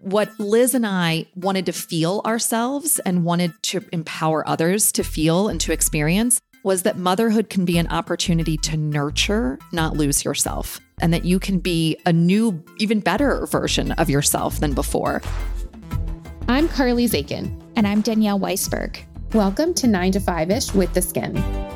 What Liz and I wanted to feel ourselves and wanted to empower others to feel and to experience was that motherhood can be an opportunity to nurture, not lose yourself, and that you can be a new, even better version of yourself than before. I'm Carly Zakin. And I'm Danielle Weisberg. Welcome to 9 to 5 ish with the Skimm.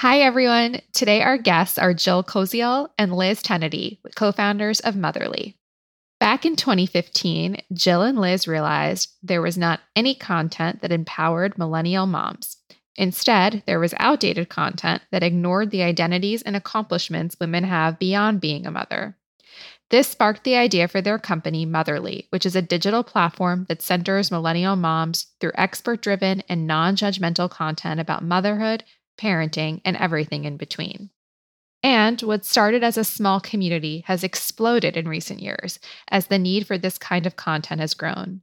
Hi, everyone. Today, our guests are Jill Koziol and Liz Tenety, co founders of Motherly. Back in 2015, Jill and Liz realized there was not any content that empowered millennial moms. Instead, there was outdated content that ignored the identities and accomplishments women have beyond being a mother. This sparked the idea for their company, Motherly, which is a digital platform that centers millennial moms through expert driven and non judgmental content about motherhood, parenting, and everything in between. And what started as a small community has exploded in recent years as the need for this kind of content has grown.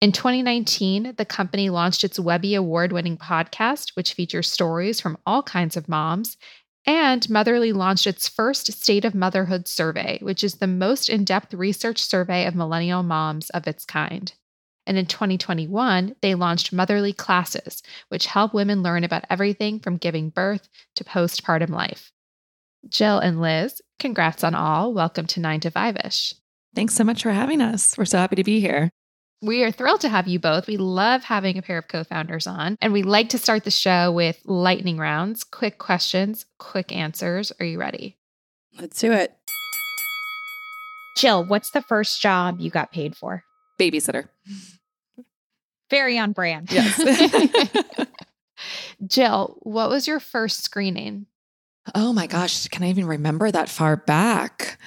In 2019, the company launched its Webby award winning podcast, which features stories from all kinds of moms. And Motherly launched its first State of Motherhood survey, which is the most in depth research survey of millennial moms of its kind. And in 2021, they launched Motherly Classes, which help women learn about everything from giving birth to postpartum life. Jill and Liz, congrats on all. Welcome to 9 to 5 ish. Thanks so much for having us. We're so happy to be here. We are thrilled to have you both. We love having a pair of co founders on, and we like to start the show with lightning rounds, quick questions, quick answers. Are you ready? Let's do it. Jill, what's the first job you got paid for? Babysitter. Very on brand. Yes. Jill, what was your first screening? oh my gosh. Can I even remember that far back?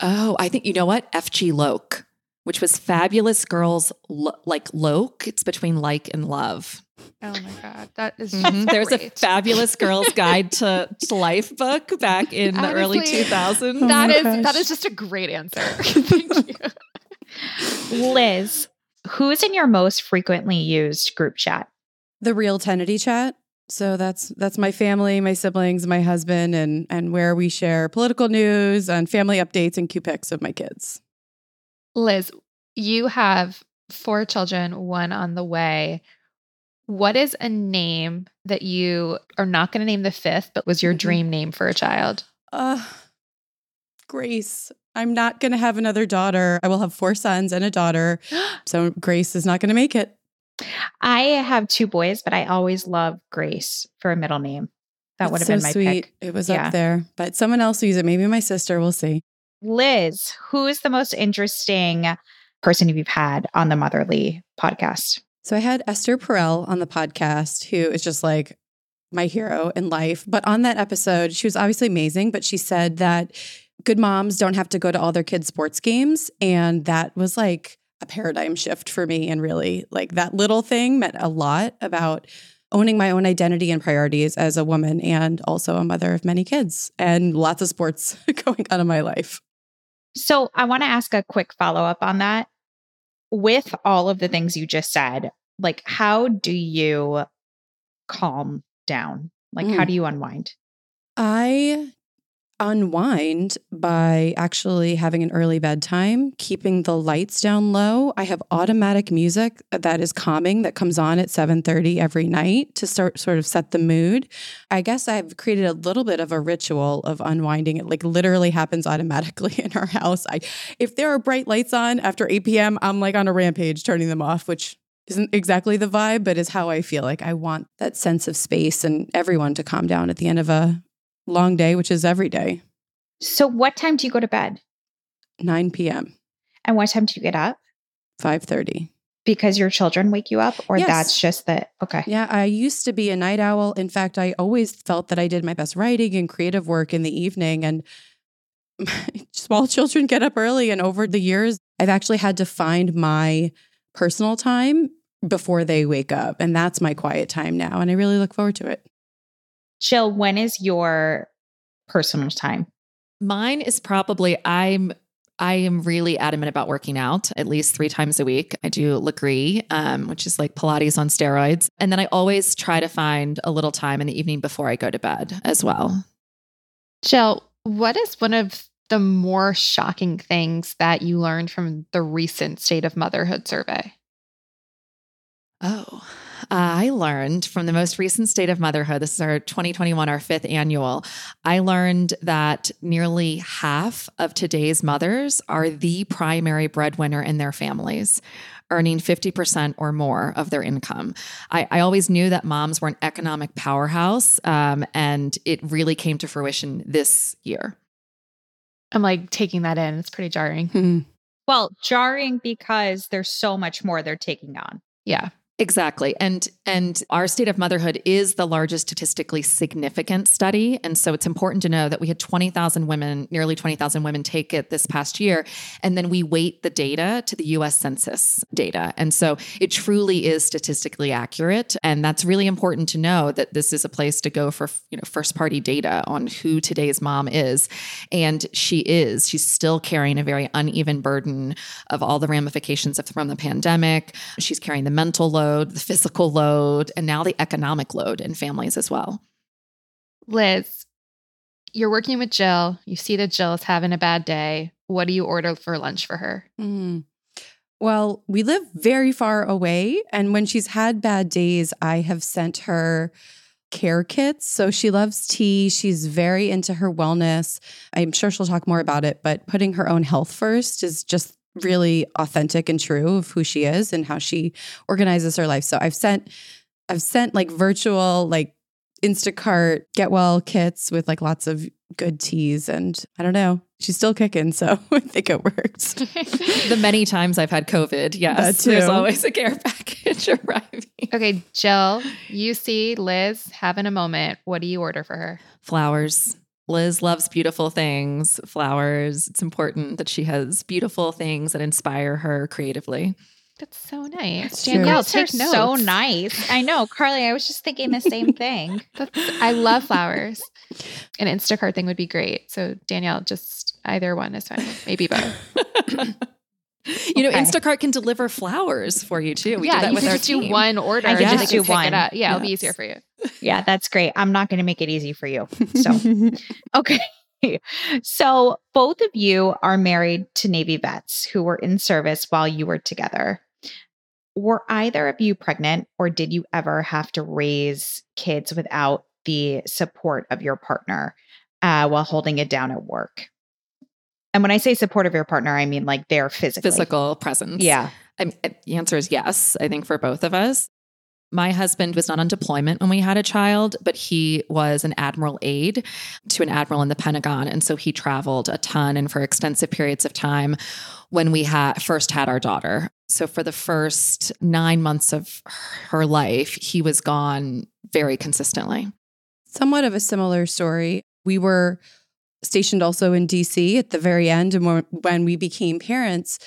Oh, I think, you know what? FG Loke, which was Fabulous Girls Lo- Like Loke. It's between like and love. Oh my God. That is Mhm. There's a. Fabulous Girls Guide to, to Life book back in the early Honestly, 2000s. Oh That my is gosh. is just a great answer. Thank you. Liz, who's in your most frequently used group chat? The real Tenety chat. So that's that's my family, my siblings, my husband, and and where we share political news and family updates and cute pics of my kids. Liz, you have four children, one on the way. What is a name that you are not going to name the fifth, but was your dream name for a child? Uh Grace. I'm not gonna have another daughter. I will have four sons and a daughter. So Grace is not gonna make it. I have two boys, but I always loved Grace for a middle name. That would have It's been my sweet. pick. It was Yeah. up there. But someone else will use it. Maybe my sister. We'll see. Liz, who is the most interesting person you've had on the Motherly podcast? So I had Esther Perel on the podcast, who is just like my hero in life. But on that episode, she was obviously amazing, but she said that good moms don't have to go to all their kids' sports games. And that was like a paradigm shift for me. And really, like that little thing meant a lot about owning my own identity and priorities as a woman and also a mother of many kids and lots of sports going on in my life. So I want to ask a quick follow up on that. With all of the things you just said, like how do you calm down? Like how Mm. do you unwind? I unwind by actually having an early bedtime, keeping the lights down low. I have automatic music that is calming that comes on at 7:30 every night to start sort of set the mood. I guess I've created a little bit of a ritual of unwinding. It like literally happens automatically in our house. I if there are bright lights on after 8 p.m., I'm like on a rampage turning them off, which isn't exactly the vibe, but is how I feel. Like I want that sense of space and everyone to calm down at the end of a long day, which is every day, So what time do you go to bed? 9 p.m., And what time do you get up? 5:30. Because your children wake you up or Yes. that's just that okay. Yeah, I used to be a night owl. In fact, I always felt that I did my best writing and creative work in the evening. And small children get up early. And over the years, I've actually had to find my personal time before they wake up. And that's my quiet time now. And I really look forward to it. Jill, when is your personal time? Mine is probably I'm I am really adamant about working out at least three times a week. I do Lagree, um, which is like Pilates on steroids. And then I always try to find a little time in the evening before I go to bed as well. Jill, what is one of the more shocking things that you learned from the recent State of Motherhood survey? Oh, I learned from the most recent State of Motherhood, this is our 2021, our fifth annual. I learned that nearly half of today's mothers are the primary breadwinner in their families, earning 50% or more of their income. I, I always knew that moms were an economic powerhouse, um, and it really came to fruition this year. I'm like taking that in. It's pretty jarring. Hmm. Well, jarring because there's so much more they're taking on. Yeah. Exactly. And and our state of motherhood is the largest statistically significant study and so it's important to know that we had 20,000 women, nearly 20,000 women take it this past year and then we weight the data to the US Census data. And so it truly is statistically accurate and that's really important to know that this is a place to go for, you know, first party data on who today's mom is and she is. She's still carrying a very uneven burden of all the ramifications of from the pandemic. She's carrying the mental load load, the physical load, and now the economic load in families as well. Liz, you're working with Jill. You see that Jill is having a bad day. What do you order for lunch for her? Mm. Well, we live very far away. And when she's had bad days, I have sent her care kits. So she loves tea. She's very into her wellness. I'm sure she'll talk more about it, but putting her own health first is just really authentic and true of who she is and how she organizes her life. So I've sent I've sent like virtual like Instacart get well kits with like lots of good teas and I don't know. She's still kicking, so I think it works. the many times I've had COVID, yes, there's always a care package arriving. Okay, Jill, you see Liz having a moment. What do you order for her? Flowers. Liz loves beautiful things, flowers. It's important that she has beautiful things that inspire her creatively. That's so nice. Danielle, take notes. So nice. I know, Carly. I was just thinking the same thing. That's, I love flowers. An Instacart thing would be great. So Danielle, just either one is fine. Maybe both. You know, okay. Instacart can deliver flowers for you too. We yeah, do that you with our just team. do one order. I can just do one. Yeah, yes. it'll be easier for you. Yeah, that's great. I'm not going to make it easy for you. So, okay. So, both of you are married to Navy vets who were in service while you were together. Were either of you pregnant, or did you ever have to raise kids without the support of your partner uh, while holding it down at work? And when I say support of your partner, I mean like their physical physical presence. Yeah. I mean, eh, the answer is yes, I think for both of us. My husband was not on deployment when we had a child, but he was an admiral aide to an admiral in the Pentagon. And so he traveled a ton and for extensive periods of time when we had first had our daughter. So for the first nine months of her life, he was gone very consistently. Somewhat of a similar story. We were stationed also in DC at the very end. And when we became parents,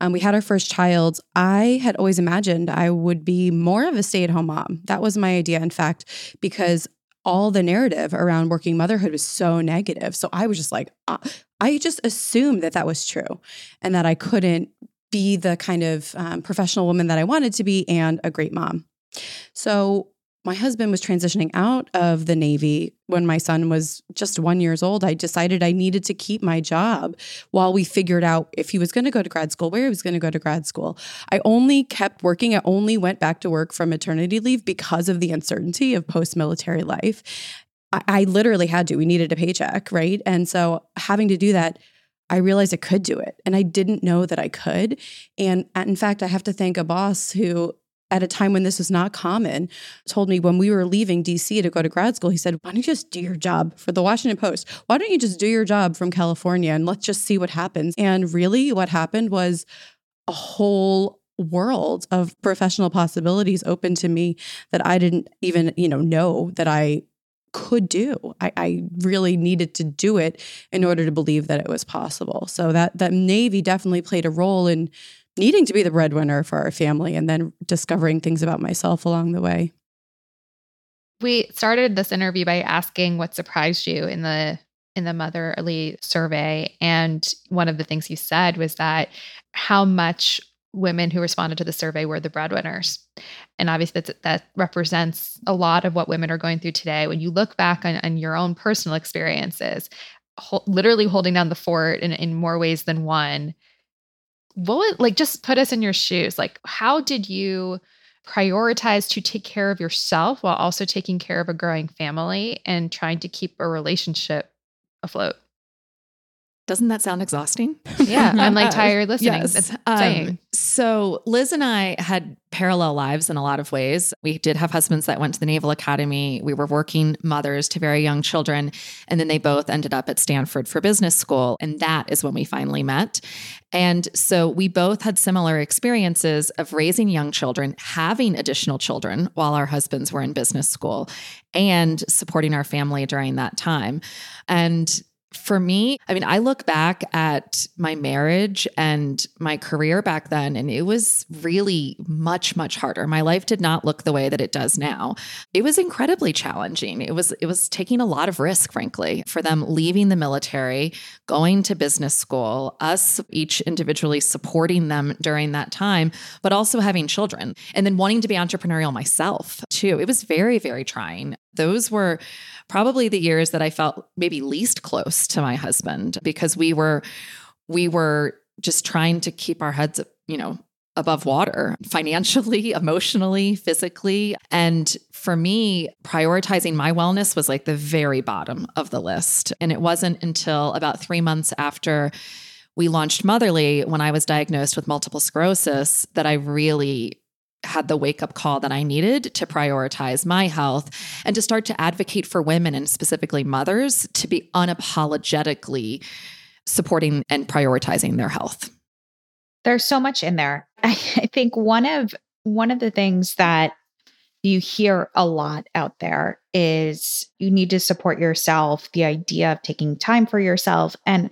um, we had our first child. I had always imagined I would be more of a stay at home mom. That was my idea, in fact, because all the narrative around working motherhood was so negative. So I was just like, uh, I just assumed that that was true and that I couldn't be the kind of um, professional woman that I wanted to be and a great mom. So my husband was transitioning out of the Navy when my son was just one years old. I decided I needed to keep my job while we figured out if he was going to go to grad school, where he was going to go to grad school. I only kept working. I only went back to work from maternity leave because of the uncertainty of post military life. I, I literally had to. We needed a paycheck, right? And so having to do that, I realized I could do it and I didn't know that I could. And in fact, I have to thank a boss who at a time when this was not common, told me when we were leaving DC to go to grad school, he said, Why don't you just do your job for the Washington Post? Why don't you just do your job from California and let's just see what happens? And really, what happened was a whole world of professional possibilities open to me that I didn't even, you know, know that I could do. I, I, really needed to do it in order to believe that it was possible. So that that Navy definitely played a role in needing to be the breadwinner for our family and then discovering things about myself along the way. We started this interview by asking what surprised you in the in the motherly survey and one of the things you said was that how much women who responded to the survey were the breadwinners. And obviously that, that represents a lot of what women are going through today. When you look back on, on your own personal experiences, literally holding down the fort in, in more ways than one, what would like just put us in your shoes? Like, how did you prioritize to take care of yourself while also taking care of a growing family and trying to keep a relationship afloat? Doesn't that sound exhausting? Yeah, I'm like tired listening. Yes. Um, so Liz and I had parallel lives in a lot of ways. We did have husbands that went to the Naval Academy. We were working mothers to very young children. And then they both ended up at Stanford for business school. And that is when we finally met. And so we both had similar experiences of raising young children, having additional children while our husbands were in business school, and supporting our family during that time. And for me, I mean, I look back at my marriage and my career back then, and it was really much, much harder. My life did not look the way that it does now. It was incredibly challenging. It was, it was taking a lot of risk, frankly, for them leaving the military, going to business school, us each individually supporting them during that time, but also having children and then wanting to be entrepreneurial myself too. It was very, very trying. Those were probably the years that I felt maybe least close to my husband because we were we were just trying to keep our heads, you know, above water financially, emotionally, physically. And for me, prioritizing my wellness was like the very bottom of the list. And it wasn't until about 3 months after we launched Motherly when I was diagnosed with multiple sclerosis that I really had the wake up call that I needed to prioritize my health and to start to advocate for women and specifically mothers to be unapologetically supporting and prioritizing their health. There's so much in there. I, think one of one of the things that you hear a lot out there is you need to support yourself, the idea of taking time for yourself. And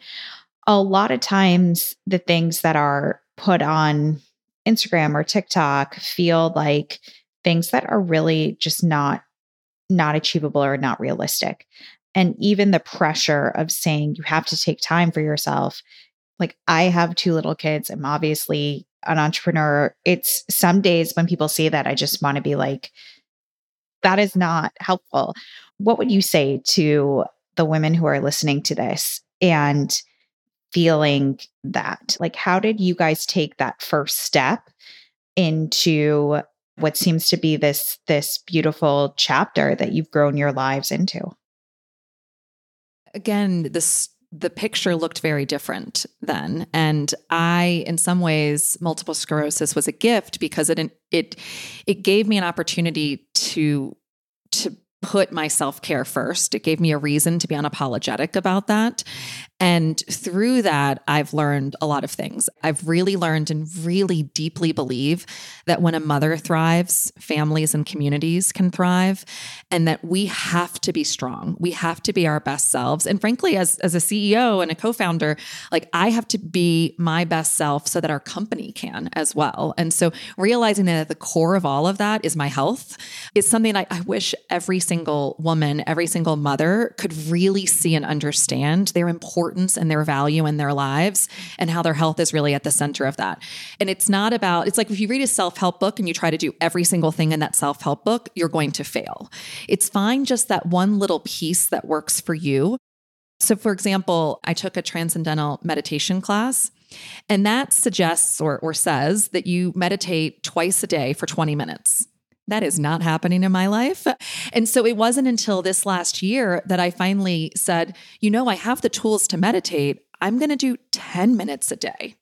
a lot of times the things that are put on Instagram or TikTok feel like things that are really just not not achievable or not realistic. And even the pressure of saying you have to take time for yourself. Like I have two little kids. I'm obviously an entrepreneur. It's some days when people say that I just want to be like that is not helpful. What would you say to the women who are listening to this and feeling that? Like, how did you guys take that first step into what seems to be this this beautiful chapter that you've grown your lives into? Again, this the picture looked very different then and i in some ways multiple sclerosis was a gift because it it it gave me an opportunity to to put my self care first. It gave me a reason to be unapologetic about that. And through that, I've learned a lot of things. I've really learned and really deeply believe that when a mother thrives, families and communities can thrive, and that we have to be strong. We have to be our best selves. And frankly, as, as a CEO and a co founder, like I have to be my best self so that our company can as well. And so realizing that at the core of all of that is my health is something I, I wish every single woman, every single mother could really see and understand their importance and their value in their lives and how their health is really at the center of that. And it's not about, it's like if you read a self help book and you try to do every single thing in that self help book, you're going to fail. It's fine just that one little piece that works for you. So, for example, I took a transcendental meditation class. And that suggests or, or says that you meditate twice a day for 20 minutes. That is not happening in my life. And so it wasn't until this last year that I finally said, you know, I have the tools to meditate. I'm going to do 10 minutes a day.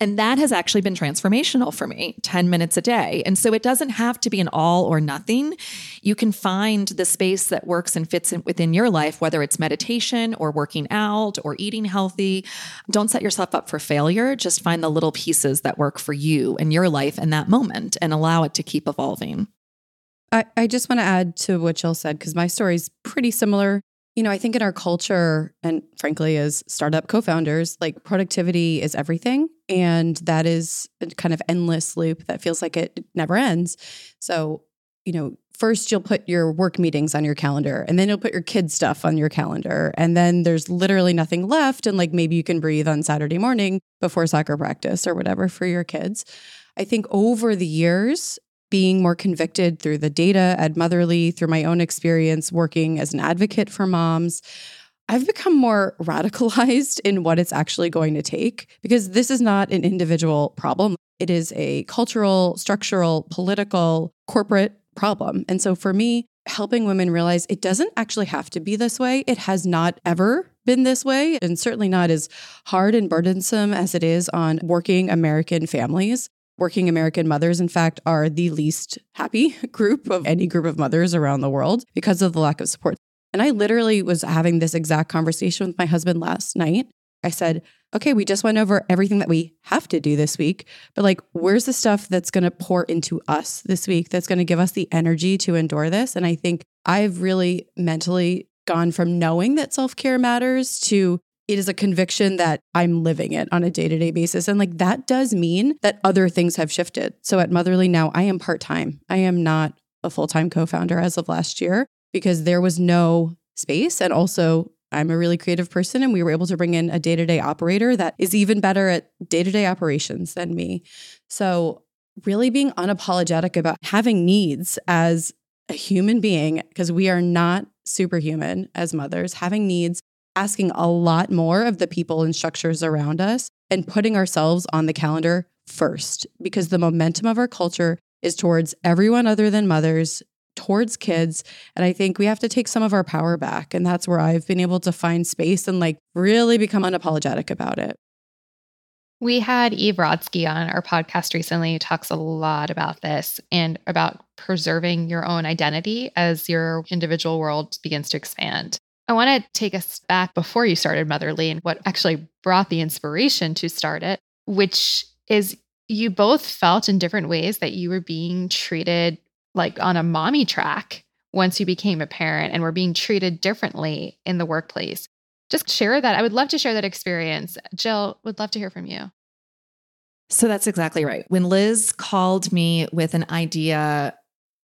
And that has actually been transformational for me 10 minutes a day. And so it doesn't have to be an all or nothing. You can find the space that works and fits in within your life, whether it's meditation or working out or eating healthy. Don't set yourself up for failure. Just find the little pieces that work for you and your life in that moment and allow it to keep evolving. I, I just want to add to what Jill said because my story is pretty similar. You know, I think in our culture, and frankly, as startup co founders, like productivity is everything. And that is a kind of endless loop that feels like it never ends. So, you know, first you'll put your work meetings on your calendar and then you'll put your kids stuff on your calendar and then there's literally nothing left and like maybe you can breathe on Saturday morning before soccer practice or whatever for your kids. I think over the years being more convicted through the data at Motherly, through my own experience working as an advocate for moms, I've become more radicalized in what it's actually going to take because this is not an individual problem. It is a cultural, structural, political, corporate problem. And so for me, helping women realize it doesn't actually have to be this way. It has not ever been this way, and certainly not as hard and burdensome as it is on working American families. Working American mothers, in fact, are the least happy group of any group of mothers around the world because of the lack of support. And I literally was having this exact conversation with my husband last night. I said, okay, we just went over everything that we have to do this week, but like, where's the stuff that's going to pour into us this week that's going to give us the energy to endure this? And I think I've really mentally gone from knowing that self care matters to it is a conviction that I'm living it on a day to day basis. And like that does mean that other things have shifted. So at Motherly now, I am part time. I am not a full time co founder as of last year because there was no space. And also, I'm a really creative person, and we were able to bring in a day to day operator that is even better at day to day operations than me. So, really being unapologetic about having needs as a human being, because we are not superhuman as mothers, having needs asking a lot more of the people and structures around us and putting ourselves on the calendar first because the momentum of our culture is towards everyone other than mothers, towards kids. And I think we have to take some of our power back. And that's where I've been able to find space and like really become unapologetic about it. We had Eve Rodsky on our podcast recently who talks a lot about this and about preserving your own identity as your individual world begins to expand. I want to take us back before you started Motherly and what actually brought the inspiration to start it, which is you both felt in different ways that you were being treated like on a mommy track once you became a parent and were being treated differently in the workplace. Just share that. I would love to share that experience. Jill, would love to hear from you. So that's exactly right. When Liz called me with an idea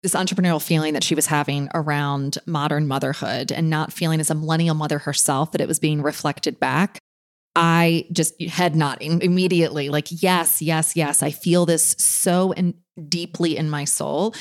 this entrepreneurial feeling that she was having around modern motherhood and not feeling as a millennial mother herself that it was being reflected back. I just head nodding immediately, like, yes, yes, yes. I feel this so in, deeply in my soul.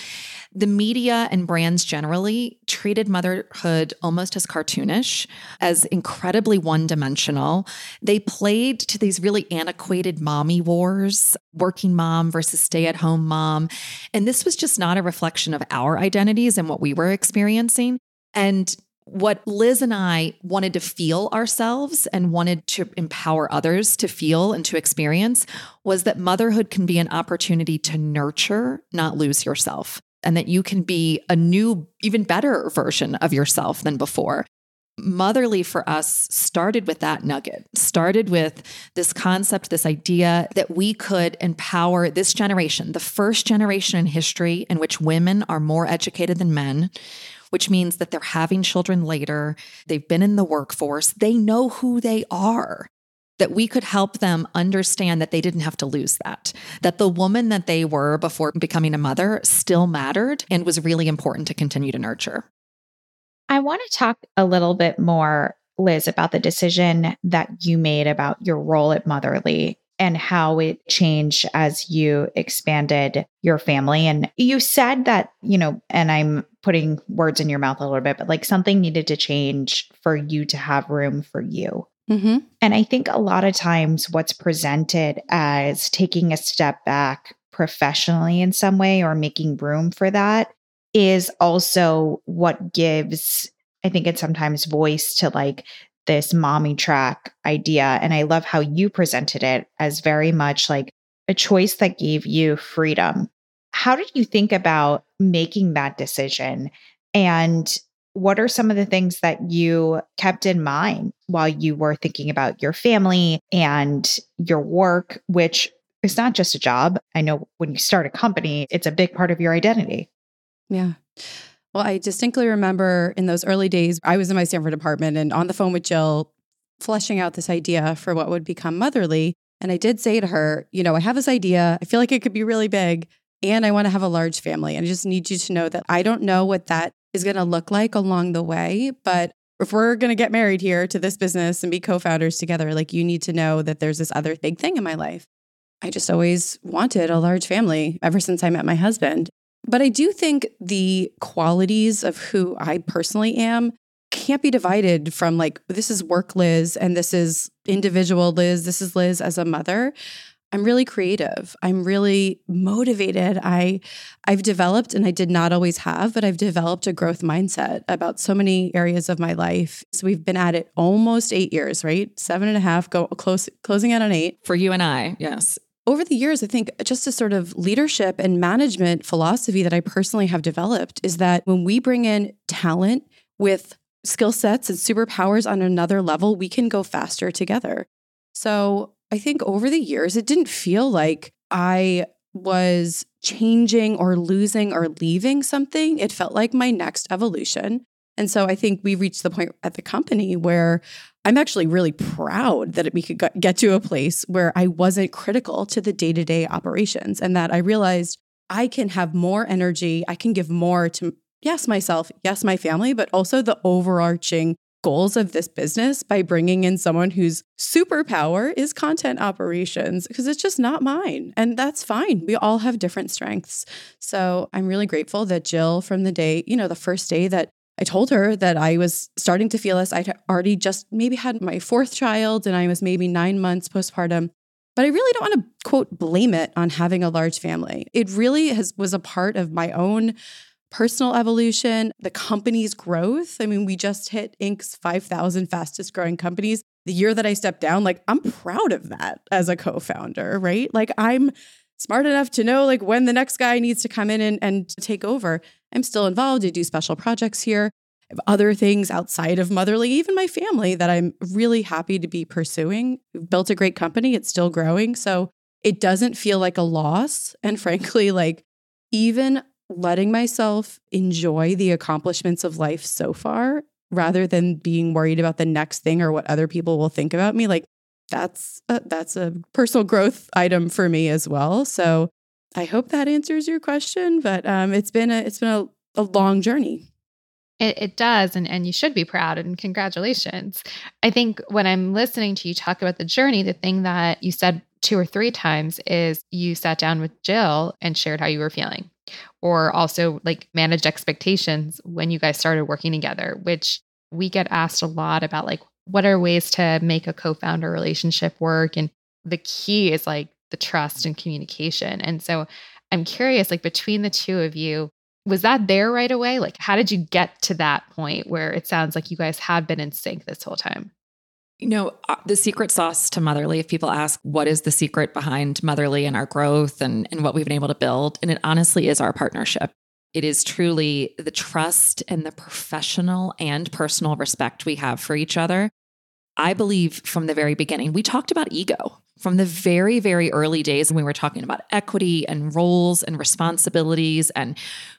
The media and brands generally treated motherhood almost as cartoonish, as incredibly one dimensional. They played to these really antiquated mommy wars, working mom versus stay at home mom. And this was just not a reflection of our identities and what we were experiencing. And what Liz and I wanted to feel ourselves and wanted to empower others to feel and to experience was that motherhood can be an opportunity to nurture, not lose yourself, and that you can be a new, even better version of yourself than before. Motherly for us started with that nugget, started with this concept, this idea that we could empower this generation, the first generation in history in which women are more educated than men which means that they're having children later. They've been in the workforce. They know who they are. That we could help them understand that they didn't have to lose that, that the woman that they were before becoming a mother still mattered and was really important to continue to nurture. I want to talk a little bit more, Liz, about the decision that you made about your role at Motherly and how it changed as you expanded your family. And you said that, you know, and I'm putting words in your mouth a little bit, but like something needed to change for you to have room for you. Mm-hmm. And I think a lot of times what's presented as taking a step back professionally in some way or making room for that is also what gives, I think it's sometimes voice to like this mommy track idea. And I love how you presented it as very much like a choice that gave you freedom. How did you think about making that decision? And what are some of the things that you kept in mind while you were thinking about your family and your work, which is not just a job? I know when you start a company, it's a big part of your identity. Yeah. Well, I distinctly remember in those early days, I was in my Stanford apartment and on the phone with Jill, fleshing out this idea for what would become Motherly. And I did say to her, you know, I have this idea. I feel like it could be really big and I want to have a large family. And I just need you to know that I don't know what that is going to look like along the way. But if we're going to get married here to this business and be co founders together, like you need to know that there's this other big thing in my life. I just always wanted a large family ever since I met my husband. But I do think the qualities of who I personally am can't be divided from like, this is work Liz and this is individual Liz, this is Liz as a mother. I'm really creative. I'm really motivated. I I've developed and I did not always have, but I've developed a growth mindset about so many areas of my life. So we've been at it almost eight years, right? Seven and a half, go close closing out on eight. For you and I, yes over the years, I think just a sort of leadership and management philosophy that I personally have developed is that when we bring in talent with skill sets and superpowers on another level, we can go faster together. So I think over the years, it didn't feel like I was changing or losing or leaving something. It felt like my next evolution. And so I think we reached the point at the company where I'm actually really proud that we could get to a place where I wasn't critical to the day to day operations and that I realized I can have more energy. I can give more to, yes, myself, yes, my family, but also the overarching goals of this business by bringing in someone whose superpower is content operations because it's just not mine. And that's fine. We all have different strengths. So I'm really grateful that Jill, from the day, you know, the first day that I told her that I was starting to feel this. I'd already just maybe had my fourth child and I was maybe nine months postpartum. But I really don't want to quote blame it on having a large family. It really has was a part of my own personal evolution, the company's growth. I mean, we just hit Inc.'s 5,000 fastest growing companies. The year that I stepped down, like I'm proud of that as a co-founder, right? Like I'm smart enough to know like when the next guy needs to come in and, and take over. I'm still involved. I do special projects here. I have other things outside of Motherly, even my family that I'm really happy to be pursuing. We've built a great company. It's still growing. So it doesn't feel like a loss. And frankly, like even letting myself enjoy the accomplishments of life so far rather than being worried about the next thing or what other people will think about me like that's a, that's a personal growth item for me as well so I hope that answers your question, but um, it's been a it's been a, a long journey. It, it, does, and, and you should be proud and congratulations. I think when I'm listening to you talk about the journey, the thing that you said two or three times is you sat down with Jill and shared how you were feeling, or also like managed expectations when you guys started working together, which we get asked a lot about like what are ways to make a co-founder relationship work and the key is like the trust and communication. And so I'm curious, like between the two of you, was that there right away? Like, how did you get to that point where it sounds like you guys had been in sync this whole time? You know, uh, the secret sauce to Motherly, if people ask what is the secret behind Motherly and our growth and, and what we've been able to build, and it honestly is our partnership. It is truly the trust and the professional and personal respect we have for each other. I believe from the very beginning, we talked about ego from the very, very early days when we were talking about equity and roles and responsibilities and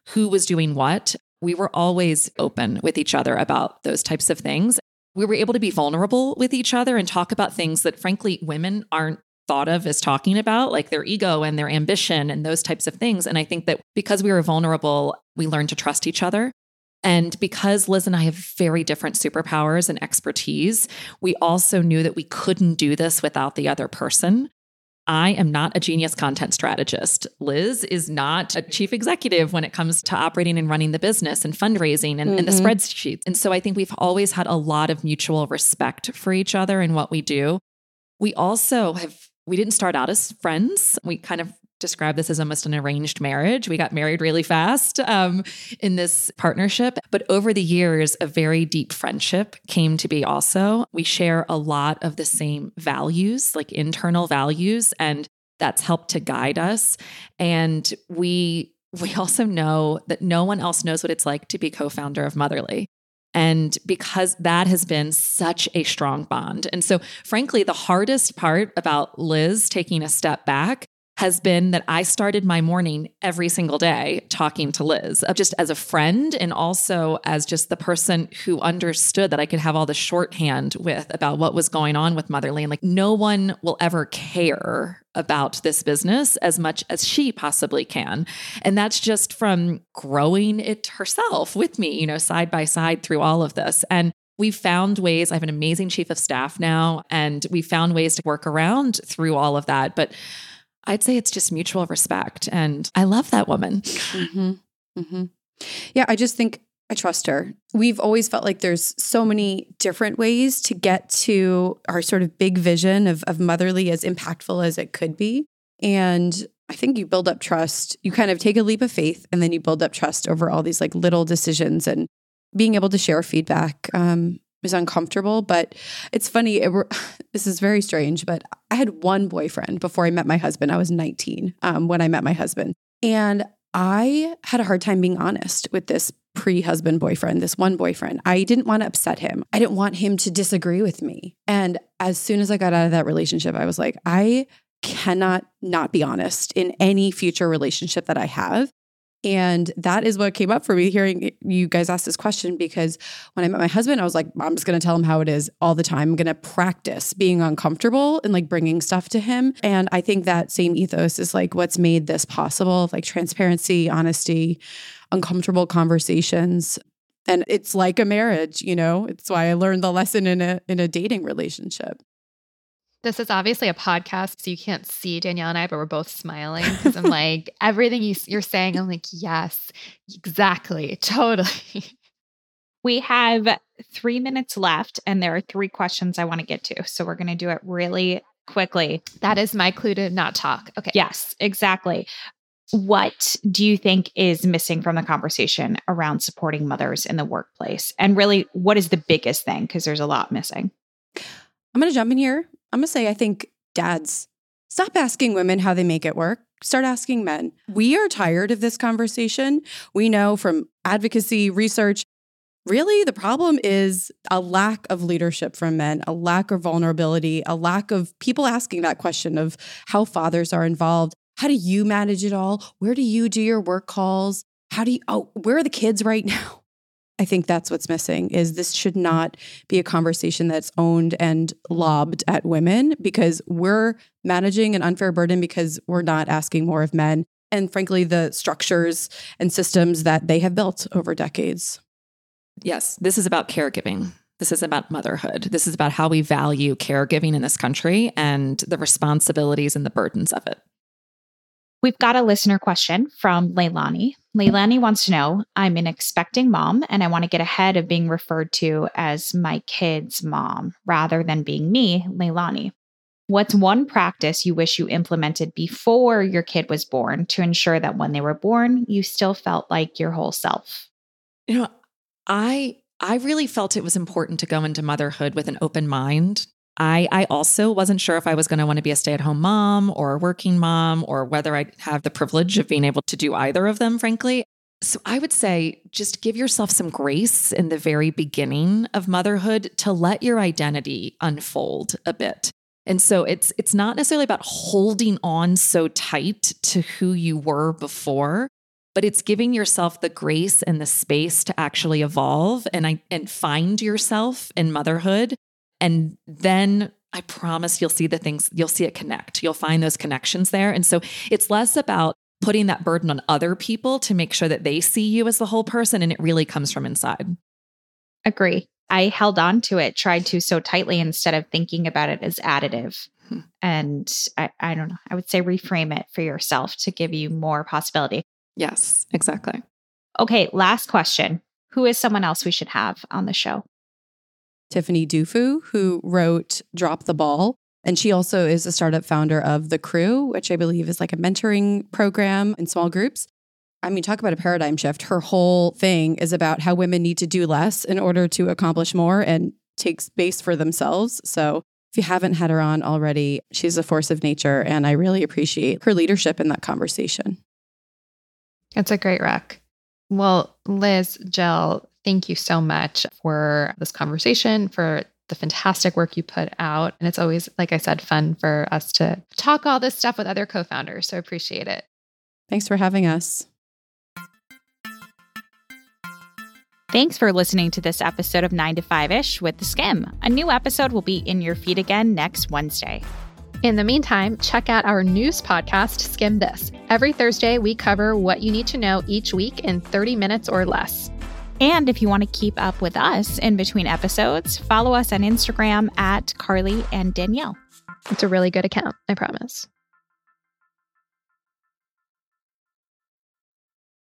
who was doing what, we were always open with each other about those types of things. We were able to be vulnerable with each other and talk about things that, frankly, women aren't thought of as talking about, like their ego and their ambition and those types of things. And I think that because we were vulnerable, we learned to trust each other. And because Liz and I have very different superpowers and expertise, we also knew that we couldn't do this without the other person. I am not a genius content strategist. Liz is not a chief executive when it comes to operating and running the business and fundraising and, mm-hmm. and the mm-hmm. spreadsheets. And so I think we've always had a lot of mutual respect for each other and what we do. We also have, we didn't start out as friends. We kind of describe this as almost an arranged marriage. We got married really fast um, in this partnership. But over the years, a very deep friendship came to be also. We share a lot of the same values, like internal values, and that's helped to guide us. And we we also know that no one else knows what it's like to be co-founder of Motherly. And because that has been such a strong bond. And so, frankly, the hardest part about Liz taking a step back has been that I started my morning every single day talking to Liz, just as a friend and also as just the person who understood that I could have all the shorthand with about what was going on with Motherly. And like, no one will ever care about this business as much as she possibly can. And that's just from growing it herself with me, you know, side by side through all of this. And we found ways. I have an amazing chief of staff now, and we found ways to work around through all of that. But I'd say it's just mutual respect. And I love that woman. Mm-hmm. Mm-hmm. Yeah, I just think I trust her. We've always felt like there's so many different ways to get to our sort of big vision of, of motherly as impactful as it could be. And I think you build up trust. You kind of take a leap of faith and then you build up trust over all these like little decisions and being able to share feedback. Um, was uncomfortable. But it's funny. It were, this is very strange, but I had one boyfriend before I met my husband. I was 19 um, when I met my husband. And I had a hard time being honest with this pre husband boyfriend, this one boyfriend. I didn't want to upset him. I didn't want him to disagree with me. And as soon as I got out of that relationship, I was like, I cannot not be honest in any future relationship that I have. And that is what came up for me hearing you guys ask this question because when I met my husband, I was like, I'm just going to tell him how it is all the time. I'm going to practice being uncomfortable and like bringing stuff to him. And I think that same ethos is like what's made this possible like transparency, honesty, uncomfortable conversations. And it's like a marriage, you know? It's why I learned the lesson in a in a dating relationship. This is obviously a podcast, so you can't see Danielle and I, but we're both smiling because I'm like, everything you, you're saying, I'm like, yes, exactly, totally. We have three minutes left, and there are three questions I want to get to. So we're going to do it really quickly. That is my clue to not talk. Okay. Yes, exactly. What do you think is missing from the conversation around supporting mothers in the workplace? And really, what is the biggest thing? Because there's a lot missing. I'm going to jump in here I'm going to say, I think dads, stop asking women how they make it work. Start asking men. We are tired of this conversation. We know from advocacy, research, really the problem is a lack of leadership from men, a lack of vulnerability, a lack of people asking that question of how fathers are involved. How do you manage it all? Where do you do your work calls? How do you, oh, where are the kids right now? I think that's what's missing is this should not be a conversation that's owned and lobbed at women because we're managing an unfair burden because we're not asking more of men and frankly the structures and systems that they have built over decades. Yes, this is about caregiving. This is about motherhood. This is about how we value caregiving in this country and the responsibilities and the burdens of it. We've got a listener question from Leilani. Leilani wants to know I'm an expecting mom and I want to get ahead of being referred to as my kid's mom rather than being me, Leilani. What's one practice you wish you implemented before your kid was born to ensure that when they were born, you still felt like your whole self? You know, I I really felt it was important to go into motherhood with an open mind I, I also wasn't sure if I was going to want to be a stay at home mom or a working mom or whether I'd have the privilege of being able to do either of them, frankly. So I would say just give yourself some grace in the very beginning of motherhood to let your identity unfold a bit. And so it's it's not necessarily about holding on so tight to who you were before, but it's giving yourself the grace and the space to actually evolve and I, and find yourself in motherhood and then I promise you'll see the things, you'll see it connect. You'll find those connections there. And so it's less about putting that burden on other people to make sure that they see you as the whole person and it really comes from inside. Agree. I held on to it, tried to so tightly instead of thinking about it as additive. Hmm. And I, I don't know, I would say reframe it for yourself to give you more possibility. Yes, exactly. Okay, last question. Who is someone else we should have on the show? Tiffany Dufu, who wrote Drop the Ball. And she also is a startup founder of The Crew, which I believe is like a mentoring program in small groups. I mean, talk about a paradigm shift. Her whole thing is about how women need to do less in order to accomplish more and take space for themselves. So if you haven't had her on already, she's a force of nature. And I really appreciate her leadership in that conversation. It's a great rec. Well, Liz, Jill, thank you so much for this conversation, for the fantastic work you put out. And it's always, like I said, fun for us to talk all this stuff with other co founders. So I appreciate it. Thanks for having us. Thanks for listening to this episode of 9 to 5 ish with The Skimm. A new episode will be in your feed again next Wednesday. In the meantime, check out our news podcast, Skimm This. Every Thursday, we cover what you need to know each week in 30 minutes or less. And if you want to keep up with us in between episodes, follow us on Instagram at Carly and Danielle. It's a really good account, I promise.